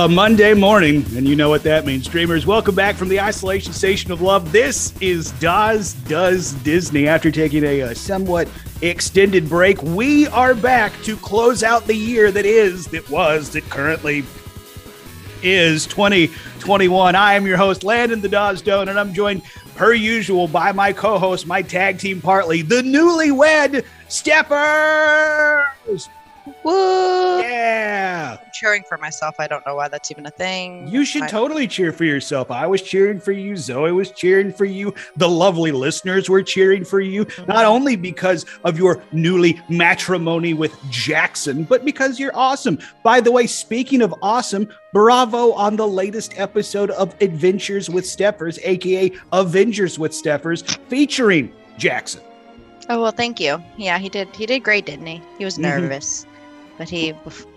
a Monday morning, and you know what that means. Dreamers, welcome back from the isolation station of love. This is Dawes Does Disney. After taking a, a somewhat extended break, we are back to close out the year that is, that was, that currently is 2021. I am your host, Landon the Dawes Stone, and I'm joined per usual by my co-host, my tag team partly, the newlywed Steffers. Woo! Yeah. I'm cheering for myself. I don't know why that's even a thing. You should I- totally cheer for yourself. I was cheering for you. Zoe was cheering for you. The lovely listeners were cheering for you, not only because of your newly matrimony with Jackson, but because you're awesome. By the way, speaking of awesome, bravo on the latest episode of Adventures with Steffers, aka Avengers with Steffers, featuring Jackson. Oh well, thank you. Yeah, he did. He did great, didn't he? He was Mhm. nervous, but he.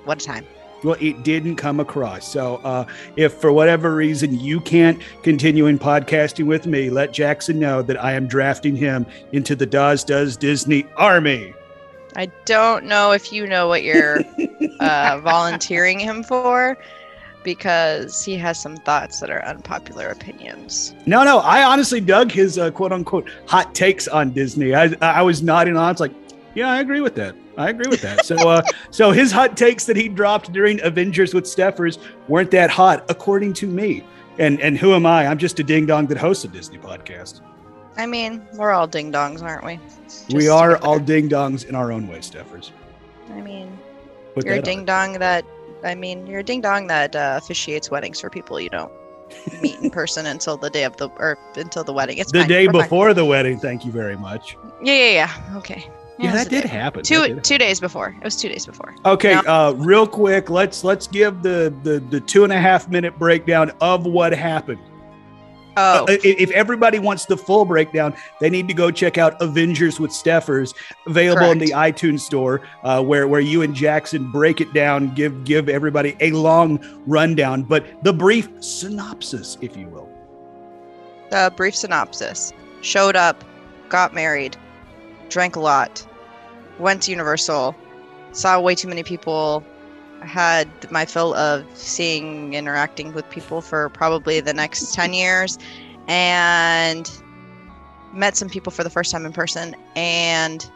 What a time. Well, it didn't come across. So, uh, if for whatever reason you can't continue in podcasting with me, let Jackson know that I am drafting him into the Dawes Does Disney Army. I don't know if you know what you're uh, volunteering him for, because he has some thoughts that are unpopular opinions. No, no, I honestly dug his uh, quote unquote hot takes on Disney. I, I was nodding on. It's like, yeah, I agree with that. I agree with that. So, uh, so his hot takes that he dropped during Avengers with Steffers weren't that hot, according to me. And and who am I? I'm just a ding dong that hosts a Disney podcast. I mean, we're all ding dongs, aren't we? we Just to are all ding dongs in our own way, Steffers. I mean, Put you're a ding dong that. I mean, you're a ding dong that uh, officiates weddings for people you don't meet in person until the day of the or until the wedding. It's the fine, day we're fine. before the wedding. Thank you very much. Yeah, yeah, yeah. Okay. Yeah, it that did day. happen. Two did two days before. It was two days before. Okay, Yeah. uh, real quick, let's let's give the, the the two and a half minute breakdown of what happened. Oh, Uh, if everybody wants the full breakdown, they need to go check out Avengers with Steffers, available in the iTunes store, uh, where where you and Jackson break it down, give give everybody a long rundown, but the brief synopsis, if you will. the brief synopsis: showed up, got married, drank a lot, went to Universal, saw way too many people, had my fill of seeing interacting with people for probably the next 10 years and met some people for the first time in person and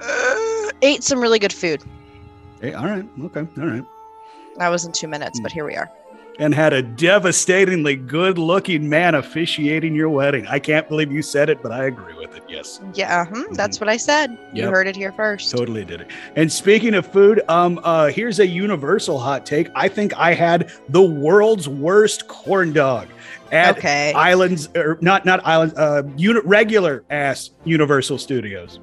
uh, ate some really good food. Hey, all right, okay, all right. that was in two minutes but here we are and had a devastatingly good looking man officiating your wedding. I can't believe you said it, but I agree with it. Yes, yeah hmm, that's what i said you Mm-hmm. Heard it here first totally did it. And speaking of food, um, uh, here's a universal hot take. I think I had the world's worst corn dog at okay Islands, or not not Islands, uh, unit regular ass Universal Studios.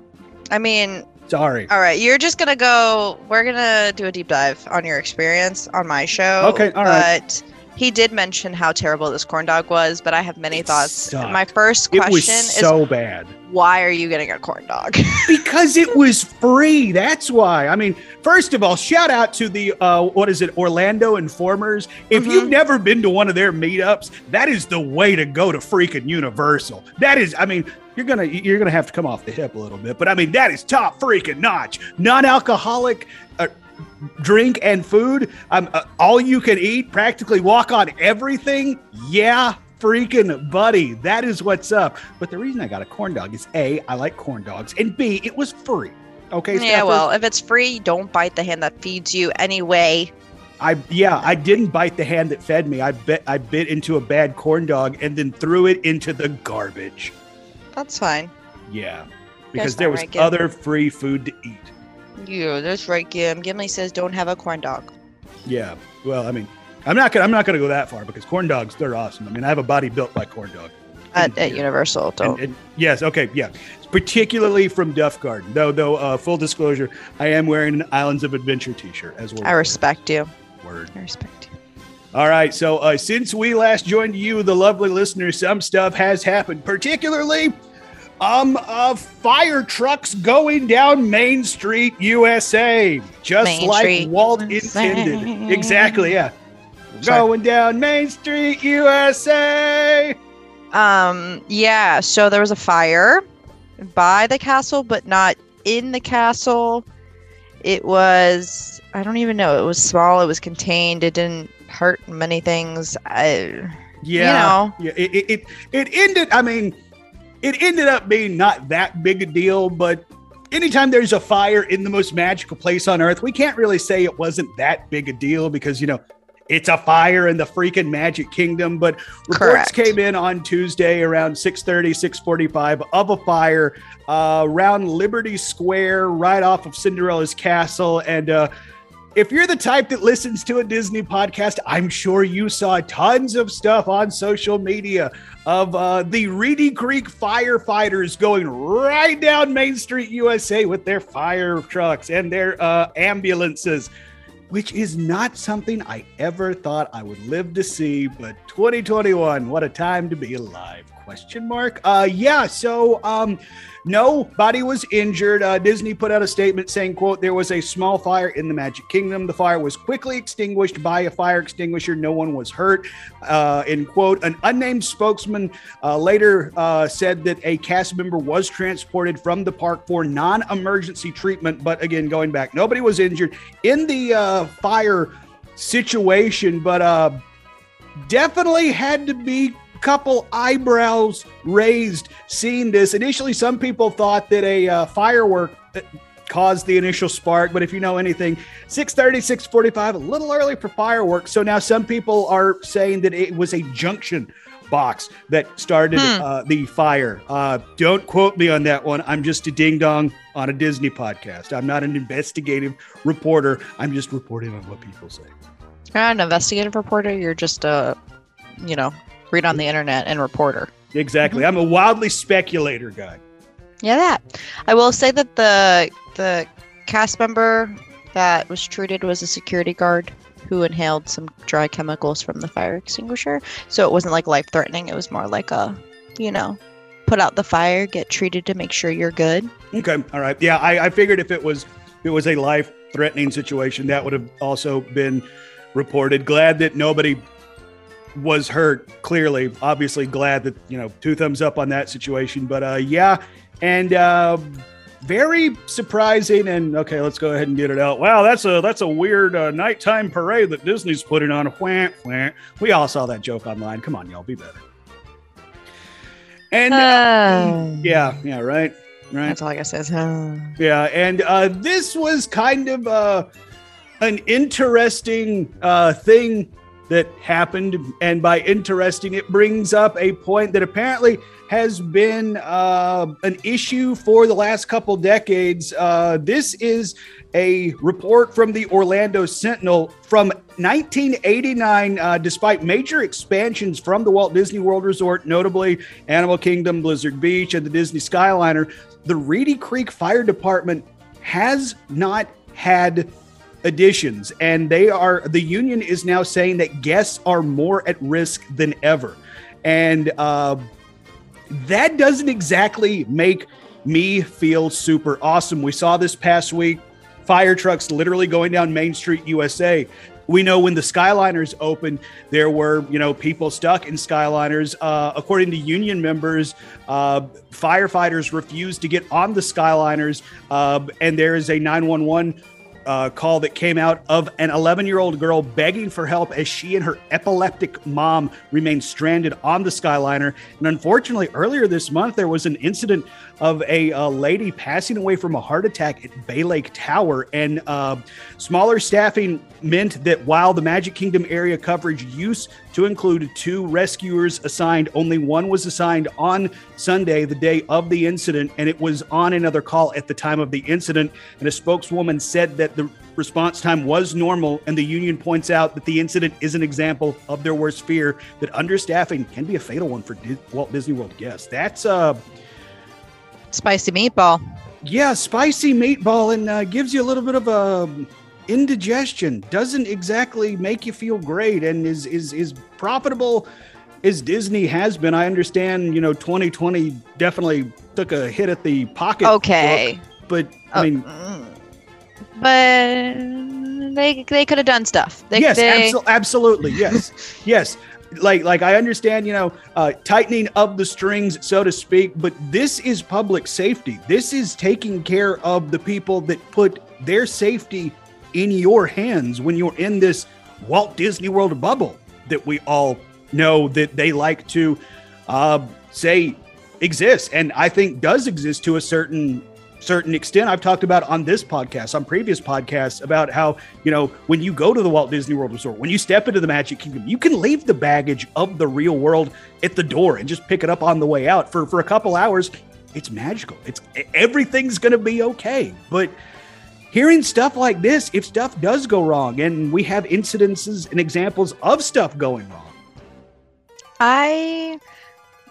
i mean Sorry. All right, you're just gonna go. We're gonna do a deep dive on your experience on my show. Okay, all right. But he did mention how terrible this corn dog was, but I have many It thoughts. sucked. My first It question was is, so bad. why are you getting a corn dog? because it was free. That's why. I mean, first of all, shout out to the uh, what is it, Orlando Informers. If Mhm. you've never been to one of their meetups, that is the way to go to freaking Universal. That is, I mean, you're gonna you're gonna have to come off the hip a little bit, but I mean, that is top freaking notch. Non-alcoholic. Uh, drink and food um, uh, all you can eat practically walk on everything yeah freaking buddy that is what's up but the reason i got a corn dog is a i like corn dogs and b it was free okay yeah, Steph? well, if it's free, don't bite the hand that feeds you anyway. i yeah i didn't bite the hand that fed me i bit i bit into a bad corn dog and then threw it into the garbage That's fine. yeah because That's there was right, other free food to eat Yeah, that's right, Gim. Gimli says don't have a corn dog. yeah well i mean i'm not gonna i'm not gonna go that far because corn dogs they're awesome i mean i have a body built by corn dog At, at Universal, don't. and- yes, okay, yeah. Particularly from Duff Garden. Though, though, uh, full disclosure, I am wearing an Islands of Adventure T-shirt as well. I respect you. Word. I respect you. All right. So, uh, since we last joined you, the lovely listeners, some stuff has happened. Particularly, um, uh, fire trucks going down Main Street, USA, just Main like Street, Walt intended. Exactly. Yeah. Sorry. Going down Main Street, USA. Um, yeah, so there was a fire by the castle, but not in the castle. It was I don't even know. It was small. It was contained. It didn't hurt many things. I Yeah, you know. yeah. It, it it it ended. I mean, it ended up being not that big a deal, but anytime there's a fire in the most magical place on earth, we can't really say it wasn't that big a deal because you know it's a fire in the freaking magic kingdom but reports Correct. came in on tuesday around 6.30 6.45 of a fire uh, around liberty square right off of cinderella's castle and uh, if you're the type that listens to a Disney podcast, I'm sure you saw tons of stuff on social media of uh, the Reedy Creek firefighters going right down Main Street, USA with their fire trucks and their uh, ambulances, which is not something I ever thought I would live to see. But 2021, what a time to be alive? Question mark. Uh, yeah. So, um, nobody was injured. Uh, Disney put out a statement saying, "quote There was a small fire in the Magic Kingdom. The fire was quickly extinguished by a fire extinguisher. No one was hurt." Uh, in quote, an unnamed spokesman uh, later uh, said that a cast member was transported from the park for non-emergency treatment. But again, going back, nobody was injured in the uh, fire situation, but uh, definitely had to be couple eyebrows raised seeing this. Initially, some people thought that a uh, firework uh, caused the initial spark, but if you know anything, 6:30, 6:45, a little early for fireworks. So now some people are saying that it was a junction box that started Hmm. uh, the fire. Uh, don't quote me on that one. I'm just a ding dong on a Disney podcast. I'm not an investigative reporter. I'm just reporting on what people say. You're not an investigative reporter. You're just a, you know, read on the internet and reporter. Exactly. I'm a wildly speculator guy. Yeah, that. I will say that the the cast member that was treated was a security guard who inhaled some dry chemicals from the fire extinguisher. So it wasn't like life threatening. It was more like a, you know, put out the fire, get treated to make sure you're good. Okay. All right. Yeah, I, I figured if it was if it was a life threatening situation, that would have also been reported. Glad that nobody was hurt. Clearly, obviously, glad that you know two thumbs up on that situation. But uh, yeah, and uh, very surprising. And okay, let's go ahead and get it out. Wow, that's a that's a weird uh, nighttime parade that Disney's putting on. Wham. We all saw that joke online. Come on, y'all, be better. And uh, yeah, yeah, right, right. That's all I gotta is, uh, Yeah, and uh, this was kind of uh, an interesting uh, thing that happened. And by interesting, it brings up a point that apparently has been uh, an issue for the last couple decades. Uh, this is a report from the Orlando Sentinel from 1989. Uh, despite major expansions from the Walt Disney World Resort, notably Animal Kingdom, Blizzard Beach, and the Disney Skyliner, the Reedy Creek Fire Department has not had additions. And they are the union is now saying that guests are more at risk than ever. And uh, that doesn't exactly make me feel super awesome. We saw this past week fire trucks literally going down main street usa we know when the skyliners opened there were you know people stuck in skyliners. Uh, according to union members uh, firefighters refused to get on the skyliners uh, and there is a 911 uh, call that came out of an 11 year old girl begging for help as she and her epileptic mom remained stranded on the Skyliner. And unfortunately, earlier this month, there was an incident of a uh, lady passing away from a heart attack at Bay Lake Tower. And uh, smaller staffing meant that while the Magic Kingdom area coverage used to include two rescuers assigned, only one was assigned on Sunday, the day of the incident, and it was on another call at the time of the incident. And a spokeswoman said that the response time was normal, and the union points out that the incident is an example of their worst fear that understaffing can be a fatal one for Walt Disney World guests. That's uh spicy meatball. yeah, spicy meatball and uh, gives you a little bit of a indigestion. Doesn't exactly make you feel great, and is is is profitable as Disney has been. I understand, you know, 2020 definitely took a hit at the pocket. Okay. but I Oh, mean, mm. but they they could have done stuff. They, yes, they, abso- absolutely, yes, yes. Like, like I understand, you know, uh, tightening of the strings, so to speak. But this is public safety. This is taking care of the people that put their safety in your hands when you're in this Walt Disney World bubble that we all know that they like to uh, say exists and I think does exist to a certain certain extent. I've talked about on this podcast, on previous podcasts, about how, you know, when you go to the Walt Disney World Resort, when you step into the Magic Kingdom, you can leave the baggage of the real world at the door and just pick it up on the way out for, for a couple hours. It's magical. It's everything's going to be okay. But hearing stuff like this, if stuff does go wrong, and we have incidences and examples of stuff going wrong, I.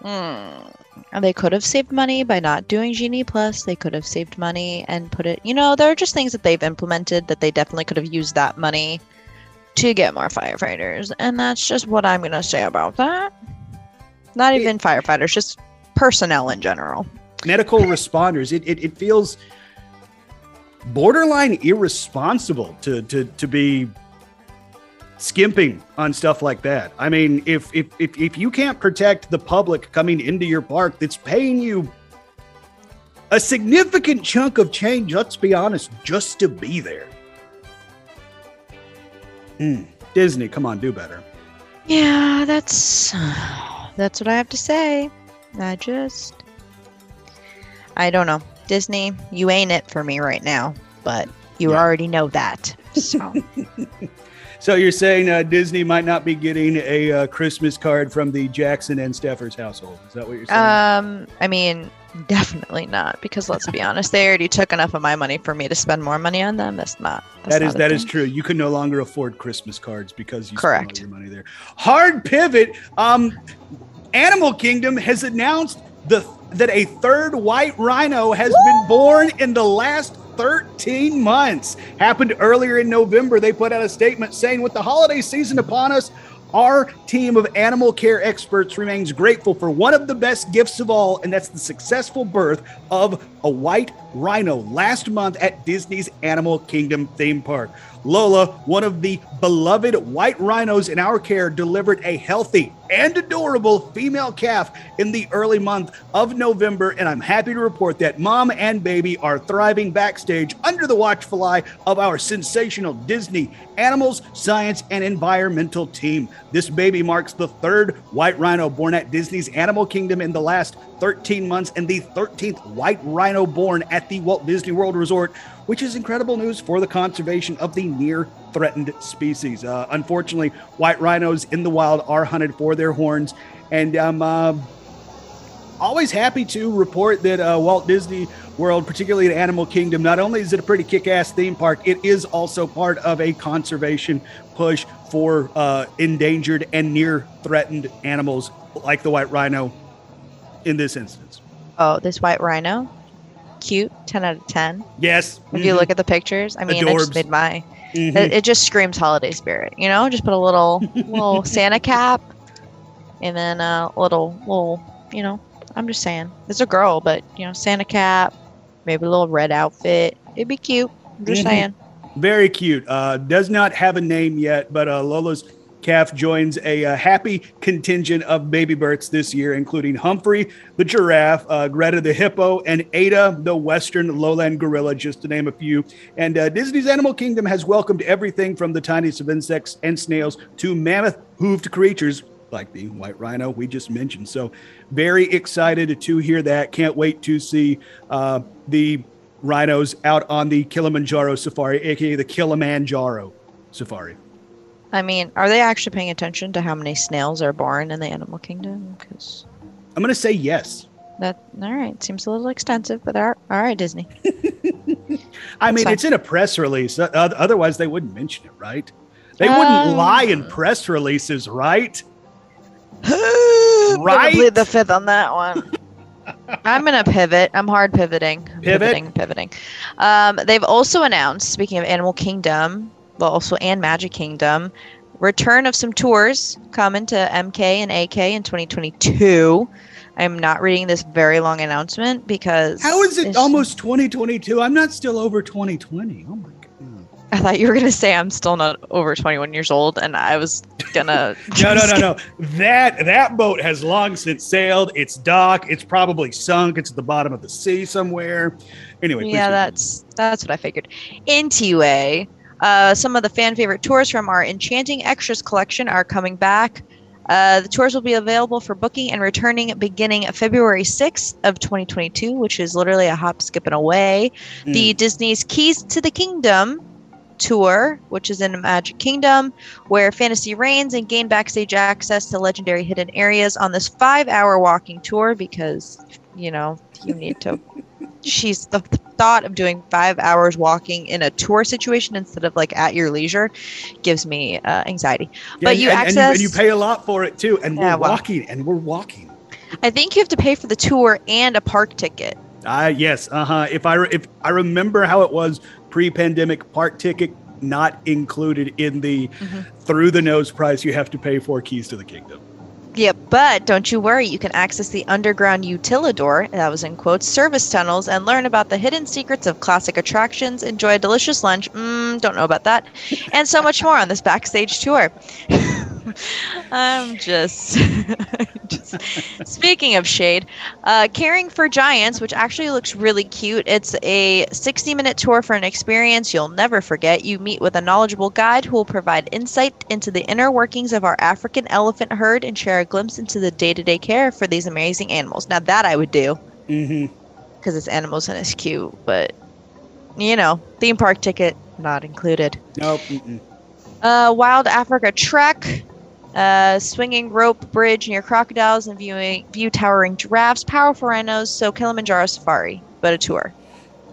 Mm, they could have saved money by not doing Genie Plus. They could have saved money and put it. You know, there are just things that they've implemented that they definitely could have used that money to get more firefighters. And that's just what I'm going to say about that. Not even it, firefighters, just personnel in general. Medical responders. It, it, it feels borderline irresponsible to, to, to be skimping on stuff like that. I mean, if if if, if you can't protect the public coming into your park that's paying you a significant chunk of change, let's be honest, just to be there. Mm, Disney, come on, do better. Yeah, that's that's what I have to say. I just I don't know. Disney, you ain't it for me right now, but you yeah. already know that. So So you're saying uh, Disney might not be getting a uh, Christmas card from the Jackson and Steffers household? Is that what you're saying? Um, I mean, definitely not. Because let's be honest, they already took enough of my money for me to spend more money on them. That's not. That's that is not that thing. is true. You can no longer afford Christmas cards because you correct spent all your money there. Hard pivot. Um, Animal Kingdom has announced the that a third white rhino has Woo! been born in the last 13 months. Happened earlier in November. They put out a statement saying, with the holiday season upon us, our team of animal care experts remains grateful for one of the best gifts of all, and that's the successful birth of a white rhino last month at Disney's Animal Kingdom theme park. Lola, one of the beloved white rhinos in our care, delivered a healthy and adorable female calf in the early month of November. And I'm happy to report that mom and baby are thriving backstage under the watchful eye of our sensational Disney animals, science, and environmental team. This baby marks the third white rhino born at Disney's Animal Kingdom in the last 13 months and the 13th white rhino born at the Walt Disney World Resort which is incredible news for the conservation of the near threatened species. Uh, unfortunately, white rhinos in the wild are hunted for their horns, and I'm uh, always happy to report that uh, Walt Disney World, particularly at Animal Kingdom, not only is it a pretty kick ass theme park, it is also part of a conservation push for uh, endangered and near threatened animals like the white rhino in this instance. Oh, this white rhino? Cute, 10 out of 10. Yes. If mm-hmm. you look at the pictures, I mean, Adorbs. I just made my. Mm-hmm. It, it, just screams holiday spirit, you know. Just put a little little Santa cap, and then a little little, you know. I'm just saying, it's a girl, but you know, Santa cap, maybe a little red outfit. It'd be cute. I'm just mm-hmm. saying. Very cute. Uh, does not have a name yet, but uh, Lola's Calf joins a, uh, happy contingent of baby births this year, including Humphrey the giraffe, uh, Greta the hippo, and Ada the western lowland gorilla, just to name a few. And uh, Disney's Animal Kingdom has welcomed everything from the tiniest of insects and snails to mammoth hooved creatures like the white rhino we just mentioned. So, very excited to hear that. Can't wait to see uh, the rhinos out on the Kilimanjaro safari, aka the Kilimanjaro safari. I mean, are they actually paying attention to how many snails are born in the animal kingdom? Because I'm going to say yes. That all right. Seems a little extensive, but all right, Disney. I mean, fine. it's in a press release. Otherwise, they wouldn't mention it, right? They wouldn't um, lie in press releases, right? right. Plead the fifth on that one. I'm gonna pivot. I'm hard pivoting. Pivot. Pivoting. Pivoting. Um, they've also announced, speaking of Animal Kingdom, also and Magic Kingdom. Return of some tours coming to MK and AK in 2022. I'm not reading this very long announcement because how is it almost 2022? I'm not still over 2020. Oh my god. I thought you were gonna say I'm still not over 21 years old, and I was gonna. no, no, no, no. That that boat has long since sailed. It's docked. It's probably sunk. It's at the bottom of the sea somewhere. Anyway. Yeah, that's that's what I figured. NTUA. Uh, some of the fan favorite tours from our Enchanting Extras collection are coming back. Uh, the tours will be available for booking and returning beginning February 6th of 2022, which is literally a hop, skip, and away. Mm. The Disney's Keys to the Kingdom tour, which is in Magic Kingdom, where fantasy reigns and gain backstage access to legendary hidden areas on this five-hour walking tour because, you know, you need to she's the thought of doing five hours walking in a tour situation instead of like at your leisure gives me uh, anxiety. Yeah, but you and, access and you, and you, pay a lot for it too, and yeah, we're well, walking and we're walking. I think you have to pay for the tour and a park ticket. Uh, yes, uh huh. If I re- if I remember how it was pre-pandemic, park ticket not included in the mm-hmm. through the nose price you have to pay for keys to the kingdom. Yep, but don't you worry, you can access the underground utilidor, that was in quotes, service tunnels, and learn about the hidden secrets of classic attractions, enjoy a delicious lunch, mm, don't know about that, and so much more on this backstage tour. I'm just, just, speaking of shade, uh, Caring for Giants, which actually looks really cute. It's a 60 minute tour for an experience you'll never forget. You meet with a knowledgeable guide who will provide insight into the inner workings of our African elephant herd and share a glimpse into the day to day care for these amazing animals. Now, that I would do. Mm-hmm. Because it's animals and it's cute, but you know, theme park ticket not included. Nope. Mm-mm. Uh, Wild Africa Trek, uh, swinging rope bridge near crocodiles and viewing view towering giraffes, powerful rhinos. So Kilimanjaro Safari, but a tour.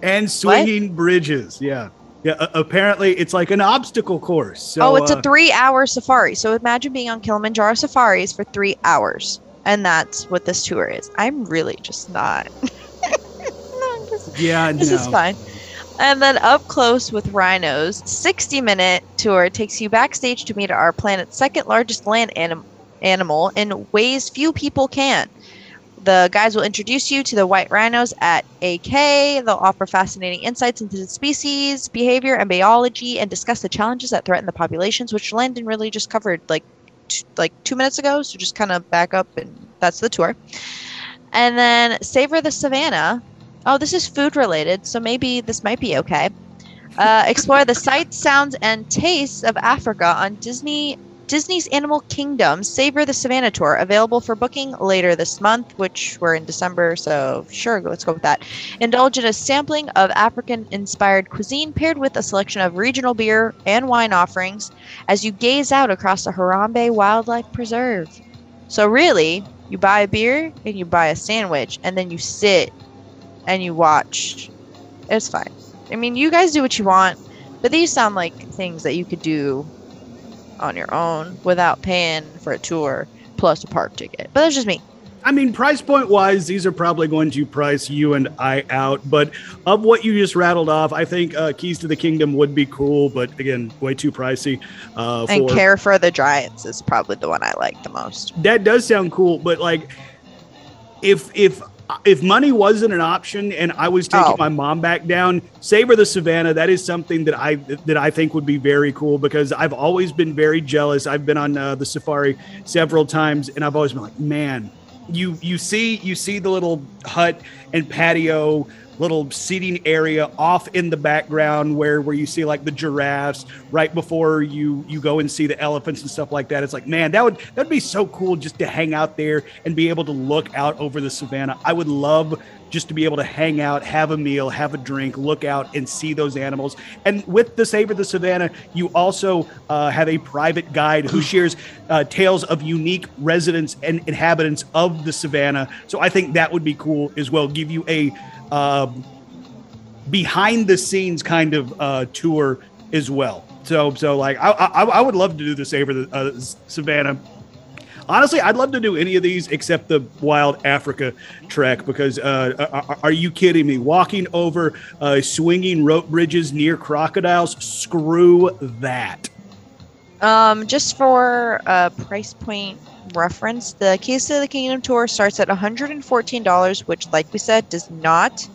And swinging what? bridges, yeah. Yeah, uh, apparently it's like an obstacle course. So, oh, it's uh, a three-hour safari. So imagine being on Kilimanjaro safaris for three hours, and that's what this tour is. I'm really just not. no, just, yeah, this no. is fine. And then up close with rhinos, 60 minute tour takes you backstage to meet our planet's second largest land anim- animal in ways few people can. The guides will introduce you to the white rhinos at AK. They'll offer fascinating insights into the species, behavior, and biology, and discuss the challenges that threaten the populations, which Landon really just covered like t- like two minutes ago. So just kind of back up, and that's the tour. And then Savor the Savannah Oh, this is food related, so maybe this might be okay. Uh, explore the sights, sounds, and tastes of Africa on Disney Disney's Animal Kingdom Savor the Savannah Tour, available for booking later this month, which we're in December, so sure, let's go with that. Indulge in a sampling of African inspired cuisine paired with a selection of regional beer and wine offerings as you gaze out across the Harambe Wildlife Preserve. So, really, you buy a beer and you buy a sandwich, and then you sit and you watch. It's fine. I mean, you guys do what you want, but these sound like things that you could do on your own without paying for a tour plus a park ticket. But that's just me. I mean, price point wise, these are probably going to price you and I out. But of what you just rattled off, I think uh, Keys to the Kingdom would be cool, but again, way too pricey. Uh, and Care for the Giants is probably the one I like the most. That does sound cool, but like, if if if money wasn't an option and I was taking oh. my mom back down, Savor the Savannah, that is something that I that I think would be very cool because I've always been very jealous. I've been on uh, the safari several times and I've always been like, man, you you see you see the little hut and patio little seating area off in the background where where you see like the giraffes right before you you go and see the elephants and stuff like that. It's like man that would that'd be so cool just to hang out there and be able to look out over the savannah. I would love just to be able to hang out, have a meal, have a drink, look out and see those animals. And with the Savor the Savannah, you also uh, have a private guide who shares uh, tales of unique residents and inhabitants of the Savannah. So I think that would be cool as well. Give you a uh, behind the scenes kind of uh, tour as well. So, so like I, I, I would love to do the Savor the uh, Savannah. Honestly, I'd love to do any of these except the Wild Africa trek because uh, are, are, you kidding me? Walking over uh, swinging rope bridges near crocodiles, screw that. Um, just for a price point reference, the Keys to the Kingdom tour starts at $114, which, like we said, does not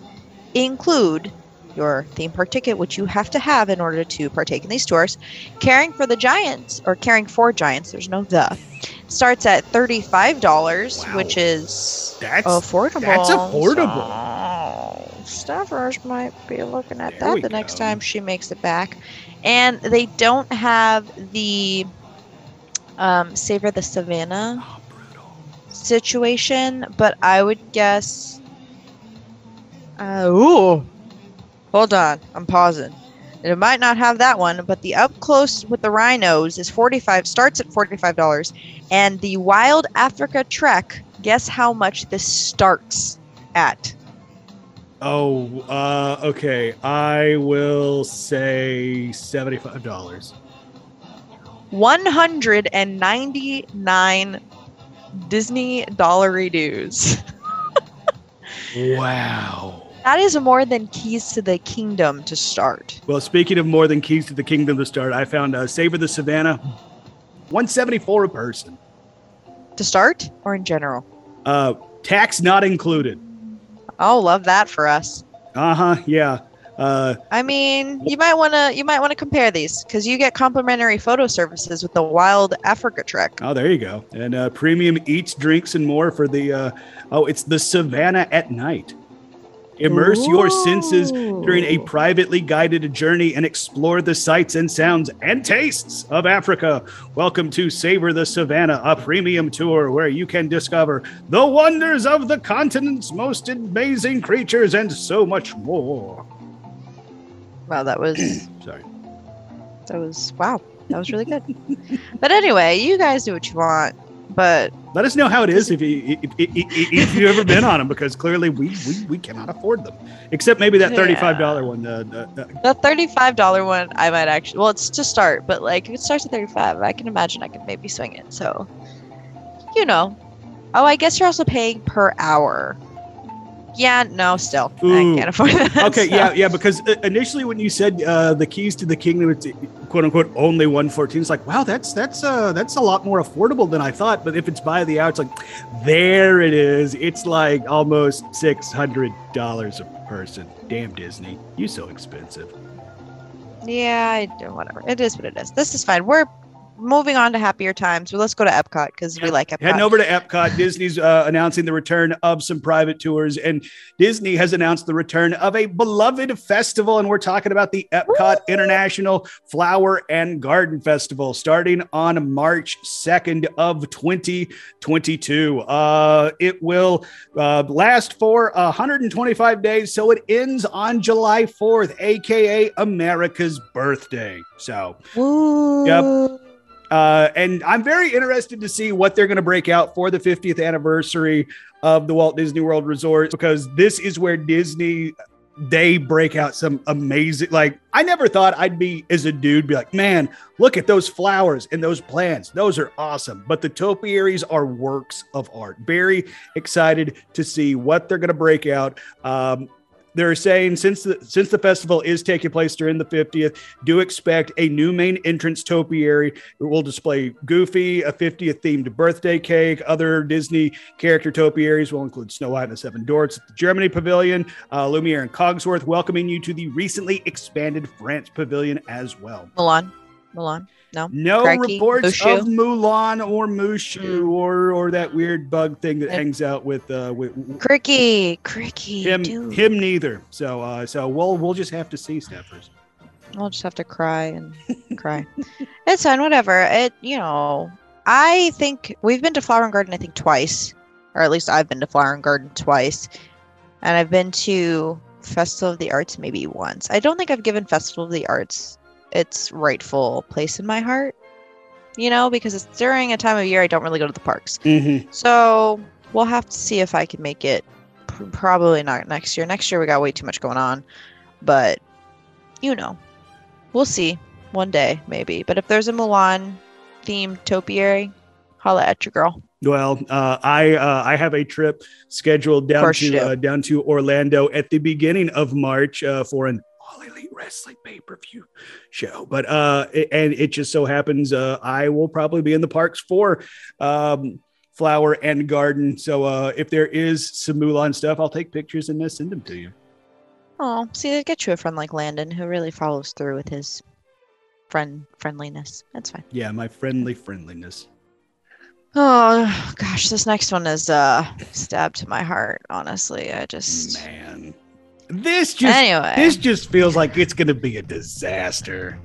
include your theme park ticket, which you have to have in order to partake in these tours. Caring for the giants, or caring for giants, there's no the, starts at $35, Wow. which is That's affordable. that's affordable. So, Steffers might be looking at There that the next time she makes it back. And they don't have the um, Savor the Savannah Oh, situation, but I would guess. Uh, ooh. Hold on, I'm pausing. It might not have that one, but the up close with the rhinos is 45 starts at $45 and the Wild Africa Trek, guess how much this starts at? Oh, uh, okay. I will say seventy-five dollars. 199 Disney dollary dues. Wow. That is more than Keys to the Kingdom to start. Well, speaking of more than keys to the kingdom to start, I found uh, Savor the Savannah, one seventy-four a person. To start or in general? Uh, tax not included. Oh, love that for us. Uh huh. Yeah. Uh, I mean, you might want to you might want to compare these because you get complimentary photo services with the Wild Africa Trek. oh, there you go. And uh, premium eats, drinks, and more for the. Uh, oh, it's the Savannah at night. Immerse your senses during a privately guided journey and explore the sights and sounds and tastes of Africa. Welcome to Savor the Savannah, a premium tour where you can discover the wonders of the continent's most amazing creatures and so much more. Wow, that was Sorry. that was wow, that was really good. but anyway, you guys do what you want. But Let us know how it is if you if, if, if you've ever been on them because clearly we, we we cannot afford them except maybe that thirty five dollar one. Uh, uh, uh, the thirty-five dollar one, I might actually. Well, it's to start, but like if it starts at thirty-five, I can imagine I could maybe swing it. So, you know. Oh, I guess you're also paying per hour. Yeah, no, still, Ooh. I can't afford that. okay, so- yeah, yeah. Because uh, initially when you said uh, the keys to the kingdom, it's quote unquote only one fourteen. It's like wow, that's that's uh that's a lot more affordable than I thought. But if it's by the hour, it's like there it is. It's like almost six hundred dollars a person. Damn Disney, you so expensive. Yeah, I do, whatever. It is what it is. This is fine. We're moving on to happier times. Well, let's go to Epcot because we like Epcot. Heading over to Epcot, Disney's uh, announcing the return of some private tours, and Disney has announced the return of a beloved festival. And we're talking about the Epcot International Flower and Garden Festival starting on March 2nd of 2022. Uh, it will uh, last for 125 days, so it ends on July 4th, aka America's birthday. So, Woo. Yep. Uh, and I'm very interested to see what they're going to break out for the 50th anniversary of the Walt Disney World Resort because this is where Disney they break out some amazing like I never thought I'd be as a dude be like, "Man, look at those flowers and those plants. Those are awesome." But the topiaries are works of art. Very excited to see what they're going to break out. Um they're saying since the since the festival is taking place during the 50th, do expect a new main entrance topiary. It will display Goofy, a 50th themed birthday cake. Other Disney character topiaries will include Snow White and the Seven Dwarfs at the Germany Pavilion, uh, Lumiere and Cogsworth, welcoming you to the recently expanded France Pavilion as well. Milan. Milan. No. No Crikey, reports Mushu? of Mulan or Mushu Mm. or or that weird bug thing that hangs out with uh, with Cricky. Cricky. him. dude. Him neither. So uh, so we'll we'll just have to see, Steffers. I'll just have to cry and cry. It's fine, whatever. It, you know, I think we've been to Flower and Garden, I think twice, or at least I've been to Flower and Garden twice, and I've been to Festival of the Arts maybe once. I don't think I've given Festival of the Arts its rightful place in my heart, you know, because it's during a time of year I don't really go to the parks. Mm-hmm. So we'll have to see if I can make it. P- Probably not next year. Next year we got way too much going on, but you know, we'll see one day maybe. But if there's a Mulan themed topiary, holla at your girl. Well, uh, I uh, I have a trip scheduled down to uh, down to Orlando at the beginning of March uh, for an Wrestling pay per view show. But uh, it- and it just so happens uh, I will probably be in the parks for um, Flower and Garden. So uh, if there is some Mulan stuff, I'll take pictures and uh, send them to you. Oh, see, they get you a friend like Landon who really follows through with his friend friendliness. That's fine. Yeah, my friendly friendliness. Oh gosh, this next one is uh stabbed to my heart. Honestly, I just Man, this just anyway. this just feels like it's gonna be a disaster.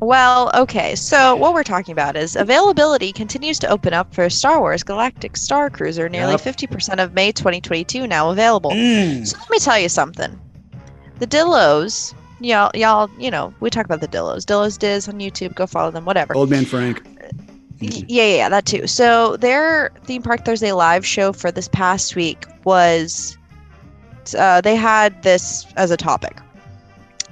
Well, okay. So what we're talking about is availability continues to open up for Star Wars Galactic Star Cruiser. Nearly Yep. 50% of May 2022 now available. Mm. So let me tell you something. The Dillos, y'all, y'all, you know, we talk about the Dillos. Dillos Diz on YouTube. Go follow them. Whatever. Old man Frank. Yeah, yeah, yeah, that too. So their theme park Thursday live show for this past week was uh, they had this as a topic.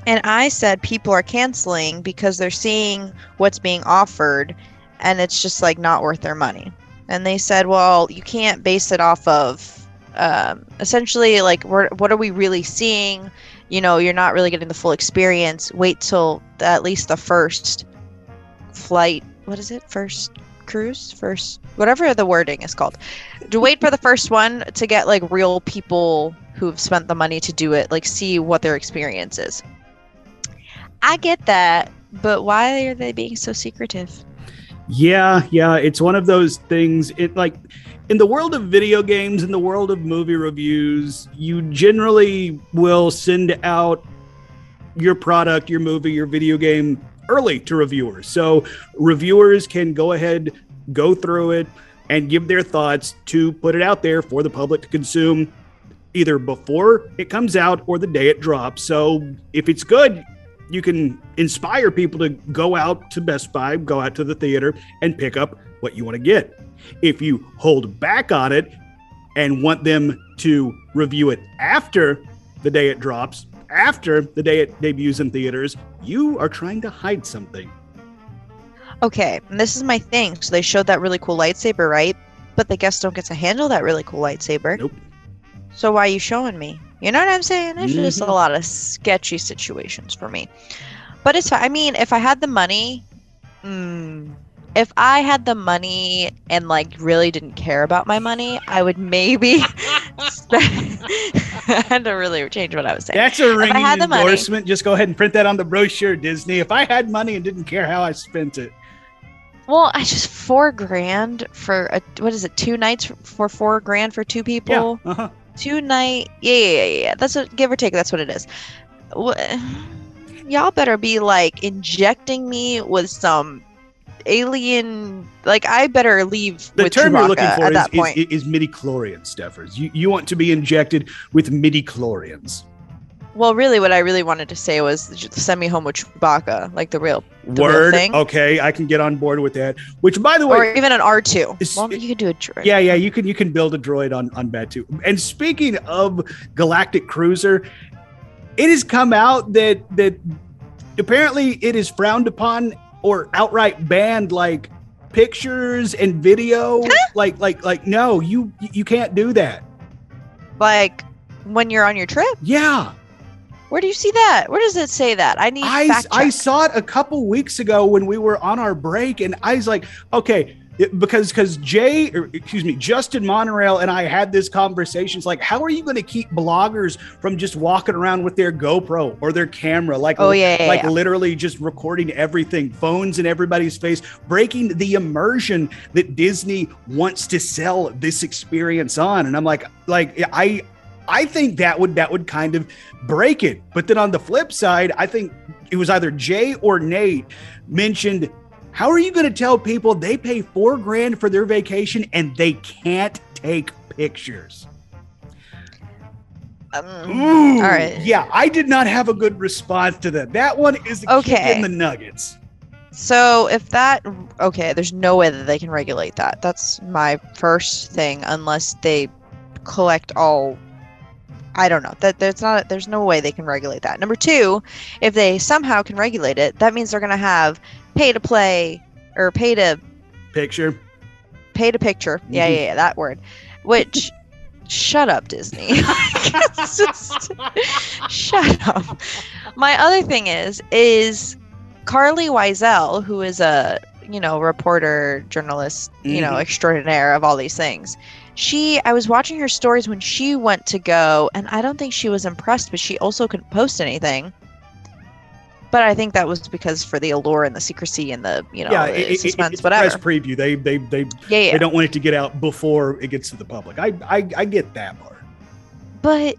And I said people are canceling because they're seeing what's being offered and it's just like not worth their money. And they said, well, you can't base it off of um, essentially like what are we really seeing? You know, you're not really getting the full experience. Wait till at least the first flight. What is it? First cruise? First, whatever the wording is called. To wait for the first one to get like real people who've spent the money to do it, like see what their experience is. I get that, but why are they being so secretive? Yeah, yeah, it's one of those things. It like in the world of video games, in the world of movie reviews, you generally will send out your product, your movie, your video game early to reviewers. So reviewers can go ahead, go through it, and give their thoughts to put it out there for the public to consume either before it comes out or the day it drops. So if it's good, you can inspire people to go out to Best Buy, go out to the theater, and pick up what you want to get. If you hold back on it and want them to review it after the day it drops, after the day it debuts in theaters, you are trying to hide something. Okay, and this is my thing. So they showed that really cool lightsaber, right? But the guests don't get to handle that really cool lightsaber. Nope. So why are you showing me? You know what I'm saying? There's just a lot of sketchy situations for me. But it's I mean, if I had the money, mm, if I had the money and like really didn't care about my money, I would maybe. I had to really change what I was saying. That's a ringing had the money- endorsement. Just go ahead and print that on the brochure, Disney. If I had money and didn't care how I spent it, Well, I just four grand for a what is it? Two nights for four grand for two people. yeah, uh-huh. Two night. Yeah, yeah, yeah, yeah. That's a give or take. That's what it is. Wha- Y'all better be like injecting me with some alien. Like I better leave the term Chewbacca you're looking for at is, that is, is midi chlorians, Steffers. You you want to be injected with midi chlorians. Well, really, what I really wanted to say was send me home with Chewbacca, like the real, the real Word. thing. Okay, I can get on board with that. Which, by the way, or even an R two. Well, you could do a droid. Yeah, yeah, you can you can build a droid on on Batuu. And speaking of Galactic Cruiser, it has come out that that apparently it is frowned upon or outright banned like pictures and video like like like no you you can't do that Like when you're on your trip. yeah Where do you see that? Where does it say that? I need I, I saw it a couple weeks ago when we were on our break, and I was like, okay, it- because because Jay, or excuse me, Justin Monorail and I had this conversation. It's like, how are you going to keep bloggers from just walking around with their GoPro or their camera, like Oh, yeah, yeah, like yeah. literally just recording everything, phones in everybody's face, breaking the immersion that Disney wants to sell this experience on. And I'm like, like I. I think that would that would kind of break it. But then on the flip side, I think it was either Jay or Nate mentioned how are you going to tell people they pay 4 grand for their vacation and they can't take pictures? Um, Ooh, All right. Yeah, I did not have a good response to that. That one is Okay. in the nuggets. So if that okay, there's no way that they can regulate that. That's my first thing, unless they collect all. I don't know. That there's not. There's no way they can regulate that. Number two, if they somehow can regulate it, that means they're gonna have pay to play or pay to Picture. pay to picture. Yeah, Mhm. yeah, yeah, that word. Which, shut up, Disney. Just- shut up. My other thing is, is Carlye Wisel, who is a you know reporter, journalist, you know Mhm. extraordinaire of all these things. She I was watching her stories when she went to go, and I don't think she was impressed, but she also couldn't post anything. But I think that was because for the allure and the secrecy and the you know yeah, the it- it- suspense, it's a whatever. press preview. They they they yeah, yeah. they don't want it to get out before it gets to the public. I I, I get that part. But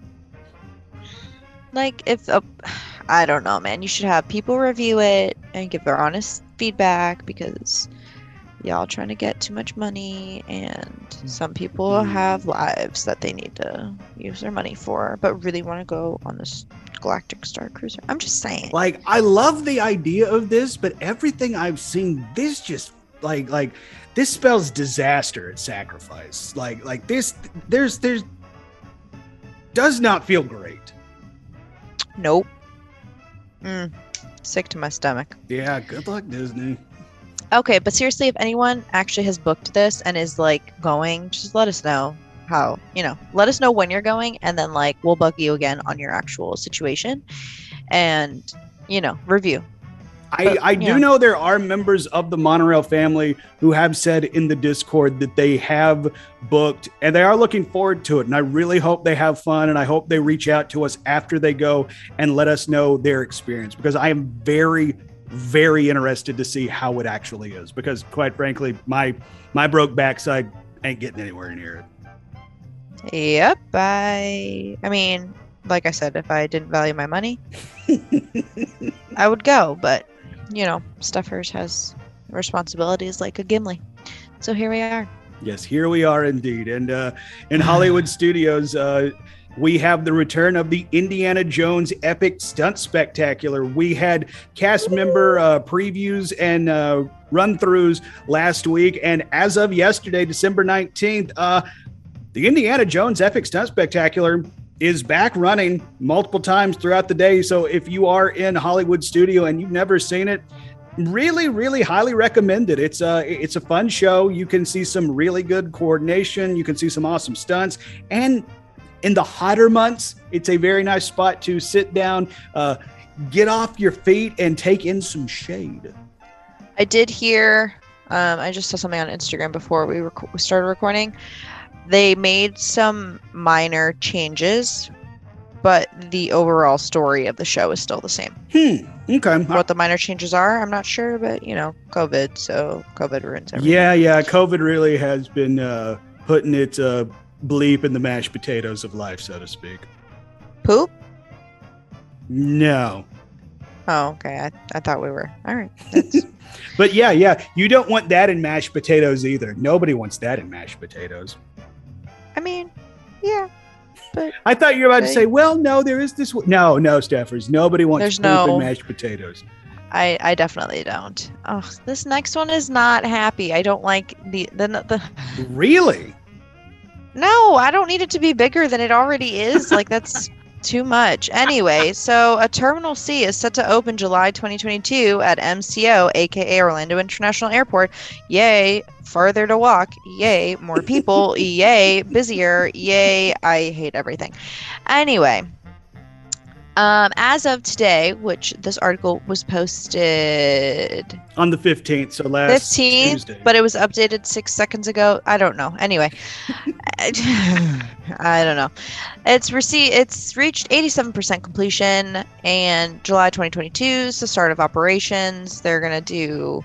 like if uh, I don't know, man, you should have people review it and give their honest feedback because y'all trying to get too much money and some people have lives that they need to use their money for but really want to go on this galactic star cruiser. I'm just saying. Like I love the idea of this, but everything I've seen, this just like like this spells disaster and sacrifice. Like like this, there's there's does not feel great. Nope. Mm, sick to my stomach. Yeah, good luck, Disney. Okay, but seriously, if anyone actually has booked this and is like going, just let us know how, you know, let us know when you're going and then like we'll bug you again on your actual situation and, you know, review. I, But, I do yeah. know there are members of the monorail family who have said in the Discord that they have booked and they are looking forward to it. And I really hope they have fun and I hope they reach out to us after they go and let us know their experience because I am very, very interested to see how it actually is. Because quite frankly, my my broke backside ain't getting anywhere near it. Yep. I I mean, like I said, if I didn't value my money, I would go, but you know, Steffers has responsibilities like a Gimli. So here we are. Yes, here we are indeed. And uh, in Hollywood Studios, uh, we have the return of the Indiana Jones Epic Stunt Spectacular. We had cast member uh, previews and uh, run throughs last week. And as of yesterday, December 19th, uh, the Indiana Jones Epic Stunt Spectacular is back running multiple times throughout the day. So if you are in Hollywood Studio and you've never seen it, really really highly recommend it it's a it's a fun show you can see some really good coordination you can see some awesome stunts and in the hotter months it's a very nice spot to sit down uh, get off your feet and take in some shade I did hear. Um, I just saw something on Instagram before we, rec- we started recording. They made some minor changes, but the overall story of the show is still the same. hmm okay What the minor changes are, I'm not sure, but you know, COVID, so COVID ruins everything. yeah yeah covid really has been uh, putting its uh, bleep in the mashed potatoes of life so to speak Poop? no Oh, okay. I, I thought we were. All right. But yeah yeah you don't want that in mashed potatoes either nobody wants that in mashed potatoes I mean, yeah. But I thought you were about to say, well, no, there is this. w-" No, no, Steffers. Nobody wants There's poop no- and mashed potatoes. I, I definitely don't. Oh, this next one is not happy. I don't like the the the. Really? No, I don't need it to be bigger than it already is. Like that's too much. Anyway, so a Terminal C is set to open July 2022 at MCO, aka Orlando International Airport. Yay, farther to walk. Yay, more people. Yay, busier. Yay, I hate everything. Anyway, um, as of today, which this article was posted On the 15th, so last 15th, Tuesday. but it was updated six seconds ago. I don't know. Anyway, I don't know. It's received. It's reached 87% completion, and July 2022 is the start of operations. They're gonna do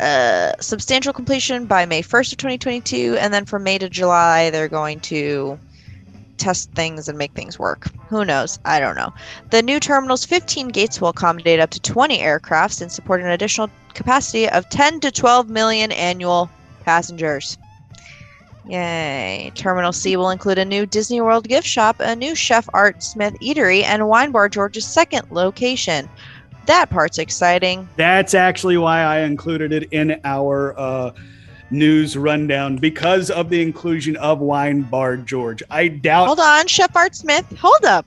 uh, substantial completion by May 1st of 2022, and then from May to July, they're going to test things and make things work. Who knows? I don't know. The new terminal's 15 gates will accommodate up to 20 aircrafts and support an additional capacity of 10 to 12 million annual passengers. Yay. Terminal C will include a new Disney World gift shop, a new Chef Art Smith eatery, and Wine Bar George's second location. That part's exciting. That's actually why I included it in our uh, news rundown because of the inclusion of Wine Bar George. I doubt. Hold on, Chef Art Smith. Hold up.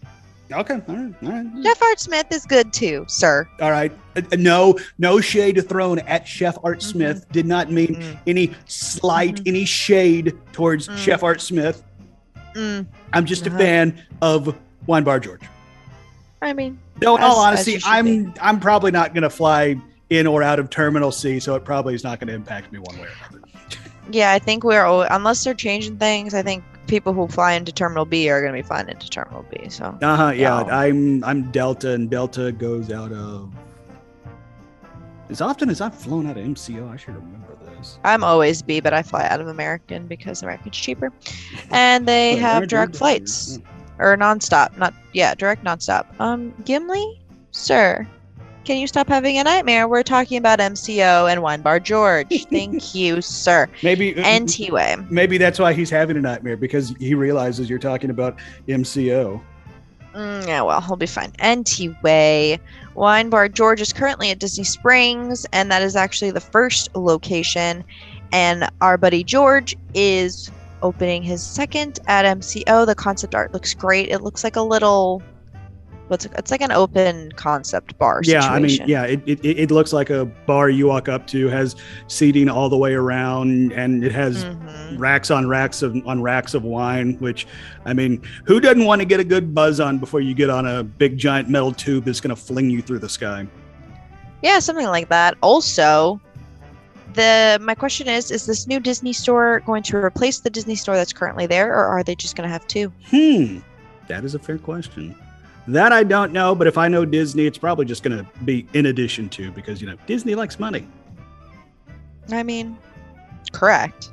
Okay, all right, all right. Chef Art Smith is good too, sir. All right. Uh, no, no shade thrown at Chef Art Mhm. Smith. Did not mean Mm, any slight, Mhm. any shade towards Mm. Chef Art Smith. mm. I'm just Uh-huh. a fan of Wine Bar George. I mean, No, in all honesty, I'm I'm probably not going to fly in or out of Terminal C, so it probably is not going to impact me one way or another. Yeah, I think we're al- unless they're changing things. I think people who fly into Terminal B are going to be flying into Terminal B. So Uh huh. Yeah, No. I'm I'm Delta, and Delta goes out of. As often as I've flown out of MCO, I should remember this. I'm always B, but I fly out of American because American's cheaper, and they have direct flights or nonstop. Not yeah, direct nonstop. Um, Gimli, sir, can you stop having a nightmare? We're talking about MCO and Wine Bar George. Thank you, sir. Maybe. uh, Anyway, Maybe that's why he's having a nightmare because he realizes you're talking about MCO. Mm, yeah, well, he'll be fine. Anyway, Wine Bar George is currently at Disney Springs, and that is actually the first location. And our buddy George is opening his second at MCO. The concept art looks great. It looks like a little, what's it's like an open concept bar Yeah, situation. I mean, yeah, it, it, it looks like a bar you walk up to, has seating all the way around, and it has Mhm. racks on racks of on racks of wine. Which, I mean, who doesn't want to get a good buzz on before you get on a big giant metal tube that's going to fling you through the sky? Yeah, something like that. Also, the my question is: Is this new Disney store going to replace the Disney store that's currently there, or are they just going to have two? Hmm, that is a fair question. That I don't know, but if I know Disney, it's probably just going to be in addition to because you know Disney likes money. I mean, correct.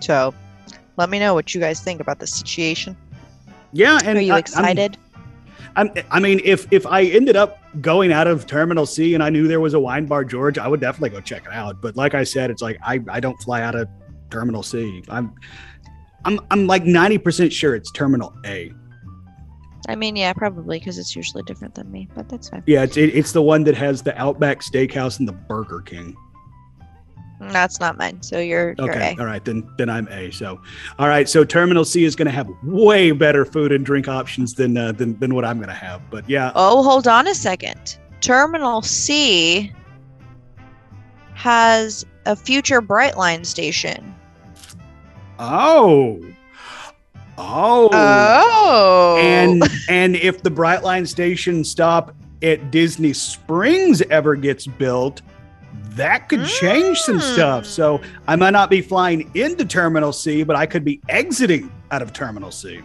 So, let me know what you guys think about the situation. Yeah, and Are you I- I'm- excited? I'm, I mean, if if I ended up going out of Terminal C and I knew there was a wine bar George, I would definitely go check it out. But like I said, it's like I, I don't fly out of Terminal C. I'm I'm I'm like ninety percent sure it's Terminal A. I mean, yeah, probably because it's usually different than me, but that's fine. Yeah, it's it, it's the one that has the Outback Steakhouse and the Burger King. That's not mine. So you're you're Okay, A. all right, then then I'm A. So, all right, so Terminal C is going to have way better food and drink options than uh, than than what I'm going to have. But yeah, Oh, hold on a second. Terminal C has a future Brightline station. oh, oh, Oh. and and if the Brightline station stop at Disney Springs ever gets built, that could change some stuff. Mm. So I might not be flying into Terminal C, but I could be exiting out of Terminal C.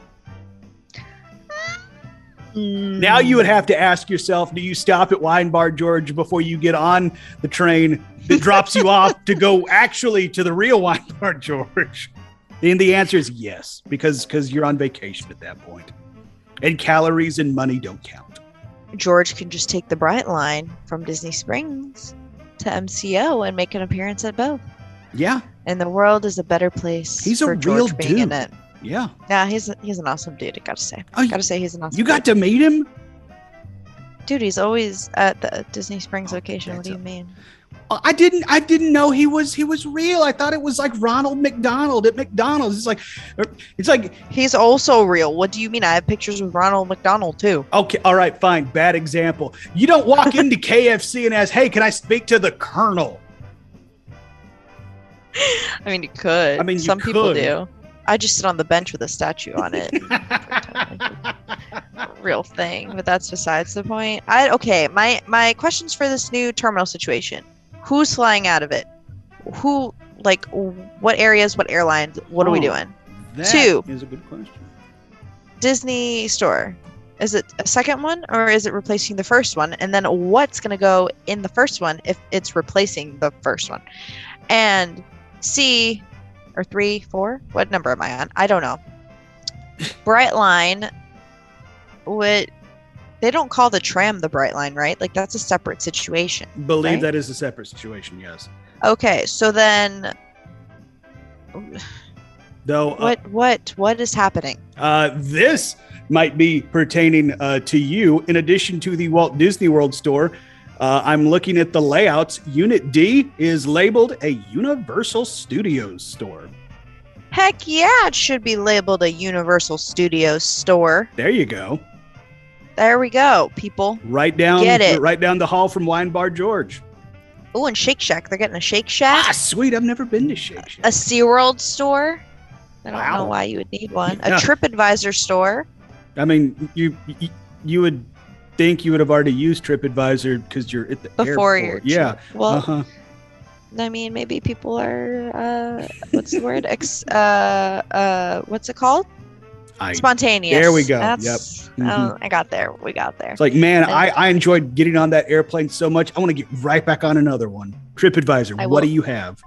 Now you would mm. have to ask yourself: Do you stop at Wine Bar George before you get on the train that drops you off to go actually to the real Wine Bar George? And the answer is yes, because because you're on vacation at that point, and calories and money don't count. George can just take the Brightline from Disney Springs to MCO and make an appearance at both. Yeah, And the world is a better place. He's a real George being in dude. it. yeah. Yeah, he's he's an awesome dude. I gotta say. Oh, you- gotta say he's an awesome. You got dude. to meet him. dude. He's always at the Disney Springs Oh, location. What do you a- mean? I didn't. I didn't know he was. He was real. I thought it was like Ronald McDonald at McDonald's. It's like, er, it's like He's also real. What do you mean? I have pictures with Ronald McDonald too. Okay, all right, fine. Bad example. You don't walk into KFC and ask, "Hey, can I speak to the Colonel?" I mean, you could. I mean, you some people do. I just sit on the bench with a statue on it. Real thing, but that's besides the point. I okay. My my questions for this new terminal situation: Who's flying out of it? Who like what areas? What airlines? What are we Oh. doing? That Two. is a good question. Disney store. Is it a second one or is it replacing the first one? And then what's going to go in the first one if it's replacing the first one? And C or three, four? What number am I on? I don't know. Brightline, what they don't call the tram the Brightline, right? Like that's a separate situation. Believe Right? that is a separate situation. Yes, Okay, so then though. uh, what what what is happening? Uh, this might be pertaining uh, to you. In addition to the Walt Disney World store, uh, I'm looking at the layouts. Unit D is labeled a Universal Studios store. Heck yeah, it should be labeled a Universal Studios store. There you go. There we go, people. Right down, Get it. right down the hall from Wine Bar George. Oh, and Shake Shack. They're getting a Shake Shack, Ah, sweet. I've never been to Shake Shack. a SeaWorld store. I don't Wow. know why you would need one. Yeah. A TripAdvisor store. I mean, you you, you would think you would have already used TripAdvisor because you're at the Before airport. your yeah. Well, uh-huh. I mean, maybe people are uh, what's the word? Ex, uh, uh, what's it called? I, Spontaneous. There we go. That's, Yep. Mhm. oh, I got there. We got there. it's like, man, I, I enjoyed getting on that airplane so much. I want to get right back on another one. TripAdvisor, I what will. do you have?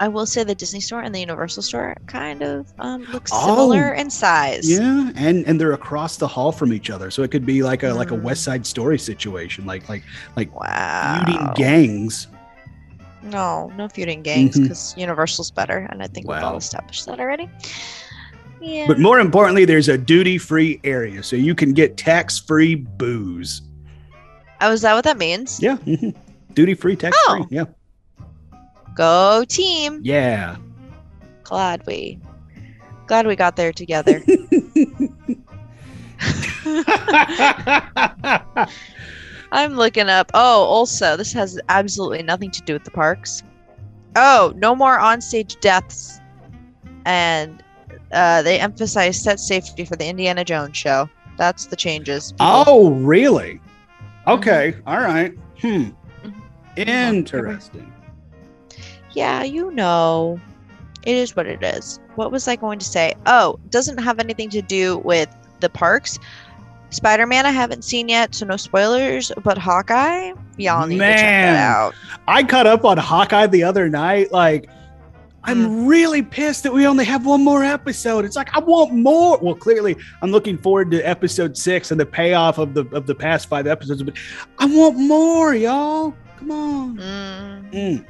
I will say the Disney store and the Universal store kind of um, look Oh. similar in size. Yeah, and and they're across the hall from each other, so it could be like a like a Mm. West Side Story situation, like like like Wow. feuding gangs. No, no feuding gangs Mhm. because Universal's better, and I think we've all established that already. Yeah. But more importantly, there's a duty free area, so you can get tax free booze. oh, is that what that means? Yeah, mm-hmm. duty free, tax free. Oh. Yeah, Go team! yeah. Glad we, glad we got there together. I'm looking up. Oh, also, this has absolutely nothing to do with the parks. Oh, no more onstage deaths, and uh, they emphasize set safety for the Indiana Jones show. That's the changes. people. oh, really? Okay, all right. Hmm. Mhm. Interesting. Yeah, you know, it is what it is. What was I going to say? Oh, doesn't have anything to do with the parks. Spider Man, I haven't seen yet, so no spoilers. But Hawkeye, y'all need to check Man. that out. I caught up on Hawkeye the other night. Like, I'm Hmm. really pissed that we only have one more episode. It's like I want more. Well, clearly, I'm looking forward to episode six and the payoff of the of the past five episodes. But I want more, y'all. Come on. Mm, Mm.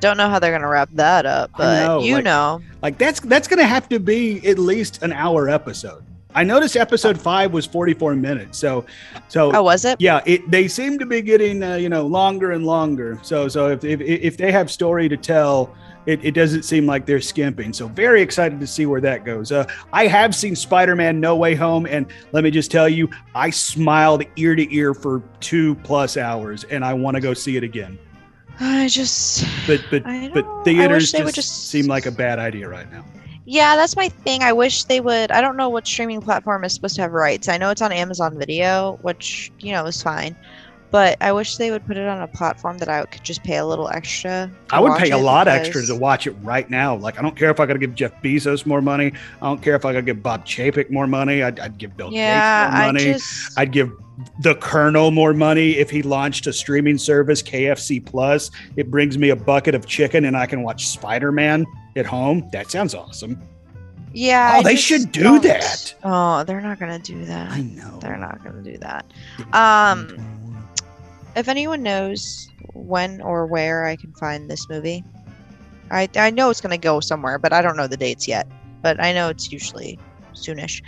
don't know how they're gonna wrap that up, but know, you like- know. Like that's that's gonna have to be at least an hour episode. I noticed episode five was 44 minutes. So, so Oh, was it? yeah, it they seem to be getting uh, you know longer and longer. So so if if, if they have story to tell, it, it doesn't seem like they're skimping. So very excited to see where that goes. Uh, I have seen Spider-Man No Way Home, and let me just tell you, I smiled ear to ear for two plus hours, and I want to go see it again. I just. But but but theaters just, would just- seem like a bad idea right now. Yeah, that's my thing. I wish they would. I don't know what streaming platform is supposed to have rights. I know it's on Amazon Video, which you know is fine, but I wish they would put it on a platform that I could just pay a little extra. I would pay a lot extra to watch it right now. Like I don't care if I got to give Jeff Bezos more money. I don't care if I got to give Bob Chapek more money. I'd, I'd give Bill Yeah, Gates more I money. just. I'd give the Colonel more money if he launched a streaming service, KFC Plus. It brings me a bucket of chicken and I can watch Spider Man at home. That sounds awesome. yeah. oh, I they should do don't- that. Oh, they're not gonna do that. I know. They're not gonna do that. Um, if anyone knows when or where I can find this movie, I I know it's gonna go somewhere, but I don't know the dates yet. But I know it's usually soonish.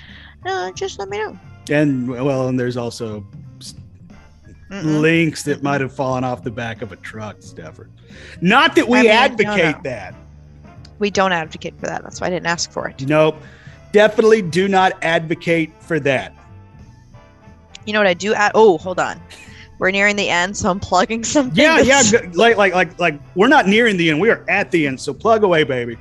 Uh, just let me know. And well, and there's also Mm-mm. links that might have fallen off the back of a truck, Steffers. Not that we I mean, advocate no. that. We don't advocate for that. That's why I didn't ask for it. Nope. Definitely do not advocate for that. You know what I do? Add? Oh, hold on. We're nearing the end, so I'm plugging something. Yeah, yeah. g- Like, like, like, like. We're not nearing the end. We are at the end. So plug away, baby.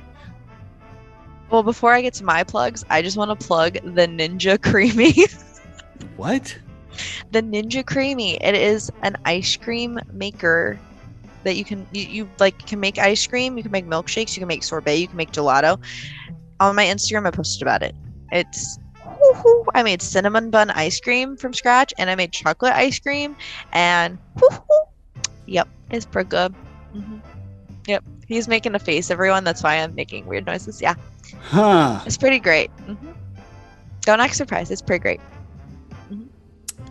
Well, before I get to my plugs, I just want to plug the Ninja Creami. What? the Ninja Creami. It is an ice cream maker that you can you, you like can make ice cream, you can make milkshakes, you can make sorbet, you can make gelato. On my Instagram, I posted about it. It's woo-hoo, I made cinnamon bun ice cream from scratch, and I made chocolate ice cream, and yep, it's pretty good. hmm Yep, he's making a face, everyone. That's why I'm making weird noises. Yeah, Huh. it's pretty great. hmm Don't act surprised. It's pretty great.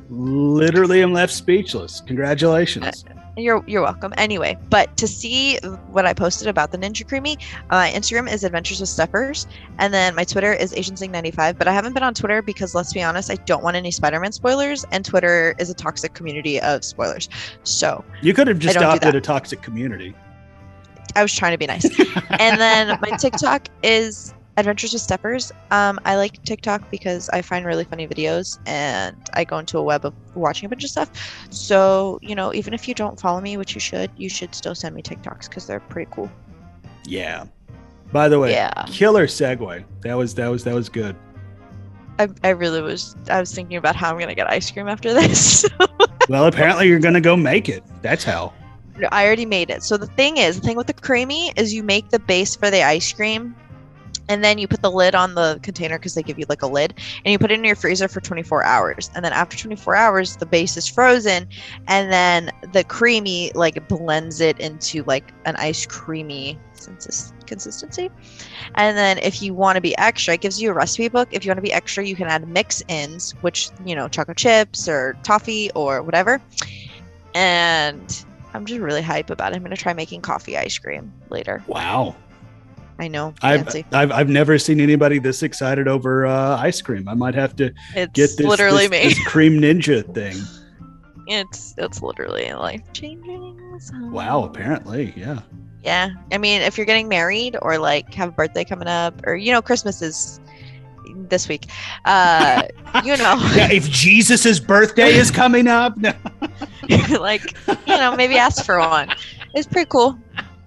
Literally, I'm left speechless. Congratulations. You're you're welcome. Anyway, but to see what I posted about the Ninja Creami, uh, my Instagram is Adventures with Steffers, and then my Twitter is AsianSing95. But I haven't been on Twitter because let's be honest, I don't want any Spider-Man spoilers, and Twitter is a toxic community of spoilers. So You could have just stopped at a toxic community. I was trying to be nice. and then my TikTok is Adventures with Steffers. Um, I like TikTok because I find really funny videos and I go into a web of watching a bunch of stuff. So, you know, even if you don't follow me, which you should, you should still send me TikToks because they're pretty cool. Yeah. By the way, Yeah. killer segue. That was that was that was good. I, I really was, I was thinking about how I'm going to get ice cream after this. Well, apparently you're gonna go make it. That's how. I already made it. So the thing is, the thing with the creamy is you make the base for the ice cream and then you put the lid on the container because they give you like a lid and you put it in your freezer for 24 hours and then after 24 hours the base is frozen and then the creamy like blends it into like an ice creamy consistency. And then if you want to be extra it gives you a recipe book. If you want to be extra you can add mix ins which you know chocolate chips or toffee or whatever. And i'm just really hype about it. I'm going to try making coffee ice cream later. Wow I know. I've, I've I've never seen anybody this excited over uh, ice cream. I might have to it's get this, literally this, me. this cream ninja thing. It's it's literally life changing. Wow, apparently, yeah. Yeah, I mean, if you're getting married or like have a birthday coming up, or you know, Christmas is this week. Uh, you know, yeah. If Jesus's birthday is coming up, no. like you know, maybe ask for one. It's pretty cool.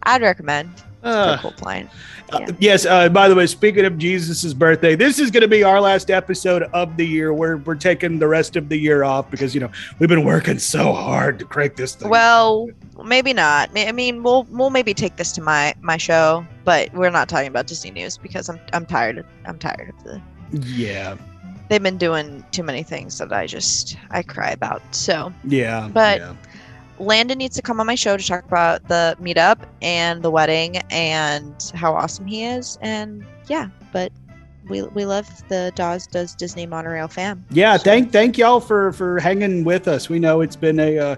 I'd recommend. Uh, cool plan. Uh, yes. Uh, by the way, speaking of Jesus's birthday, this is going to be our last episode of the year. We're we're taking the rest of the year off because you know we've been working so hard to crank this thing. Well, maybe not. I mean, we'll we'll maybe take this to my my show, but we're not talking about Disney news because I'm I'm tired. Of, I'm tired of the. yeah, They've been doing too many things that I just I cry about. So yeah, But- yeah. Landon needs to come on my show to talk about the meetup and the wedding and how awesome he is. And yeah, but we we love the Dawes Does Disney Monorail fam. Yeah, So- thank thank y'all for for hanging with us. We know it's been a uh,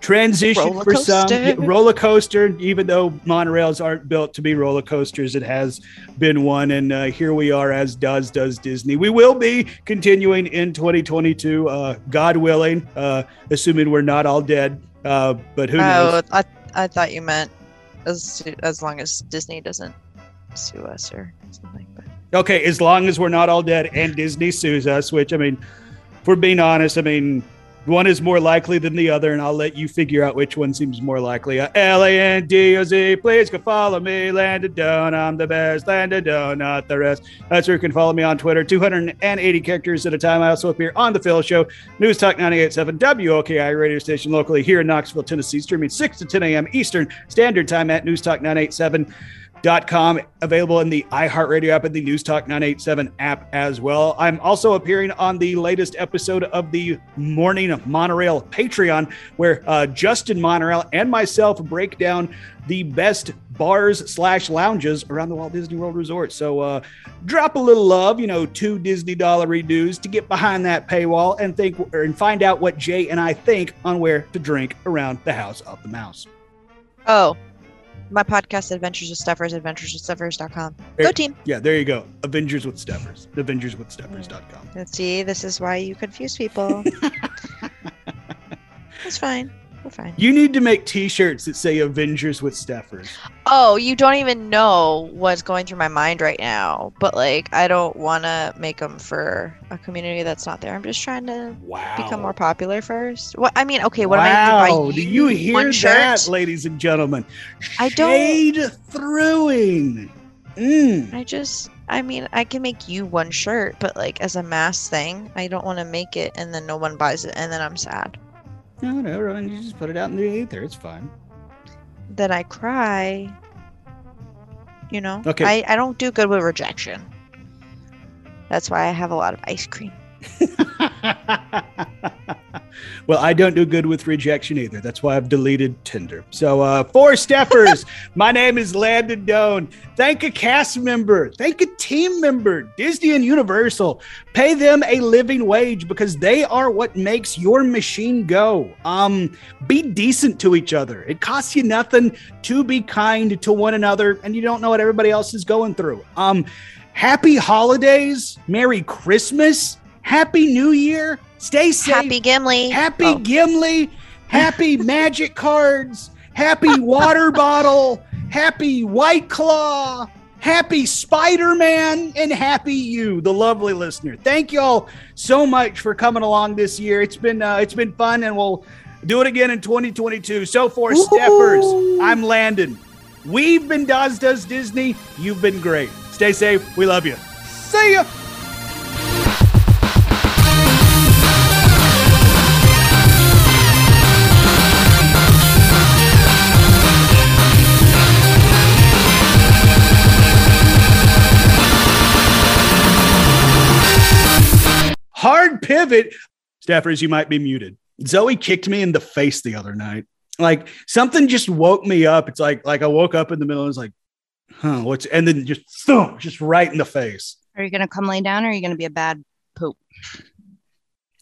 transition Roller for some coaster. Roller coaster. Even though monorails aren't built to be roller coasters, it has been one, and uh, here we are as Dawes Does Disney. We will be continuing in 2022, uh, God willing, uh, assuming we're not all dead. Uh, but who knows? Oh, I I thought you meant as as long as Disney doesn't sue us or something. But Okay, as long as we're not all dead and Disney sues us, which I mean, if we're being honest, I mean, one is more likely than the other, and I'll let you figure out which one seems more likely. Uh, L A N D O Z, please go follow me. Landon Doan, I'm the best. Landon Doan, not the rest. That's where you can follow me on Twitter, 280 characters at a time. I also appear on The Phil Show, News Talk 987, WOKI radio station locally here in Knoxville, Tennessee, streaming 6 to 10 a.m. Eastern Standard Time at News Talk 987 dot com available in the iHeartRadio app and the News Talk 987 app as well. I'm also appearing on the latest episode of the Morning Monorail Patreon, where uh, Justin Monorail and myself break down the best bars slash lounges around the Walt Disney World Resort. So uh, drop a little love, you know, two Disney dollar dues to get behind that paywall and think or, and find out what Jay and I think on where to drink around the House of the Mouse. oh, my podcast Adventures with Steffers, adventureswithsteffers.com. Go team. Yeah, there you go. Avengers with Steffers. Avengerswithsteffers.com. Let's see, this is why you confuse people. it's fine. We're fine. You need to make T-shirts that say "Avengers with Steffers." Oh, you don't even know what's going through my mind right now. But like, I don't want to make them for a community that's not there. I'm just trying to Wow. become more popular first. What I mean, okay, what wow. am I gonna buy Do you hear one that, ladies and gentlemen? I don't- Shade throwing. Mm. I just, I mean, I can make you one shirt, but like as a mass thing, I don't want to make it and then no one buys it and then I'm sad. No, no, no, you just put it out in the ether. It's fine. Then I cry. You know, Okay. I, I don't do good with rejection. That's why I have a lot of ice cream. well, I don't do good with rejection either. That's why I've deleted Tinder. So, uh, for Steffers, my name is Landon Doan. Thank a cast member, thank a team member, Disney and Universal. Pay them a living wage because they are what makes your machine go. Um, be decent to each other. It costs you nothing to be kind to one another, and you don't know what everybody else is going through. Um, happy holidays, Merry Christmas, Happy New Year. Stay safe. Happy Gimli. Happy Oh. Gimli, happy magic cards, happy water bottle, happy White Claw, happy Spider Man, and happy you, the lovely listener. Thank y'all so much for coming along this year. It's been uh, it's been fun, and we'll do it again in 2022. So for Steffers, I'm Landon. We've been Dawes Does Disney. You've been great. Stay safe. We love you. See ya. Hard pivot. Steffers, you might be muted. Zoe kicked me in the face the other night. Like something just woke me up. It's like like I woke up in the middle and was like, huh, what's and then just thump, just right in the face. Are you gonna come lay down or are you gonna be a bad poop?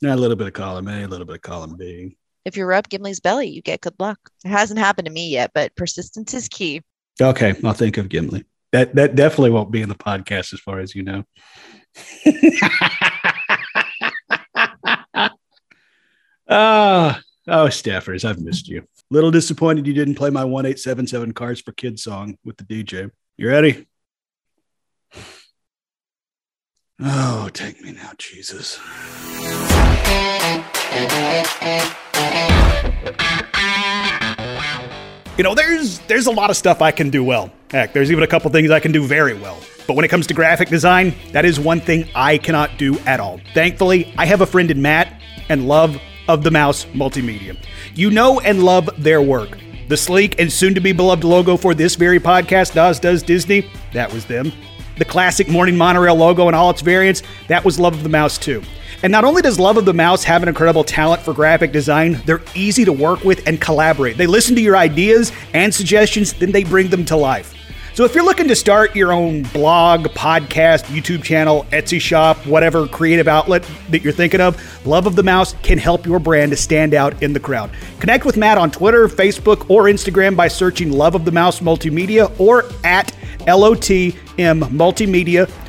Yeah, a little bit of column A, a little bit of column B. If you rub Gimli's belly, you get good luck. It hasn't happened to me yet, but persistence is key. Okay, I'll think of Gimli. That that definitely won't be in the podcast as far as you know. Ah, oh, Steffers, I've missed you. Little disappointed you didn't play my 1877 Cars for Kids song with the DJ. You ready? Oh, take me now, Jesus. You know, there's there's a lot of stuff I can do well. Heck, there's even a couple things I can do very well. But when it comes to graphic design, that is one thing I cannot do at all. Thankfully, I have a friend in Matt and love of the Mouse Multimedia. You know and love their work. The sleek and soon to be beloved logo for this very podcast, Dawes Does Disney, that was them. The classic Morning Monorail logo and all its variants, that was Love of the Mouse too. And not only does Love of the Mouse have an incredible talent for graphic design, they're easy to work with and collaborate. They listen to your ideas and suggestions, then they bring them to life. So if you're looking to start your own blog, podcast, YouTube channel, Etsy shop, whatever creative outlet that you're thinking of, Love of the Mouse can help your brand to stand out in the crowd. Connect with Matt on Twitter, Facebook, or Instagram by searching Love of the Mouse Multimedia or at LOTM Multimedia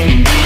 Thank you.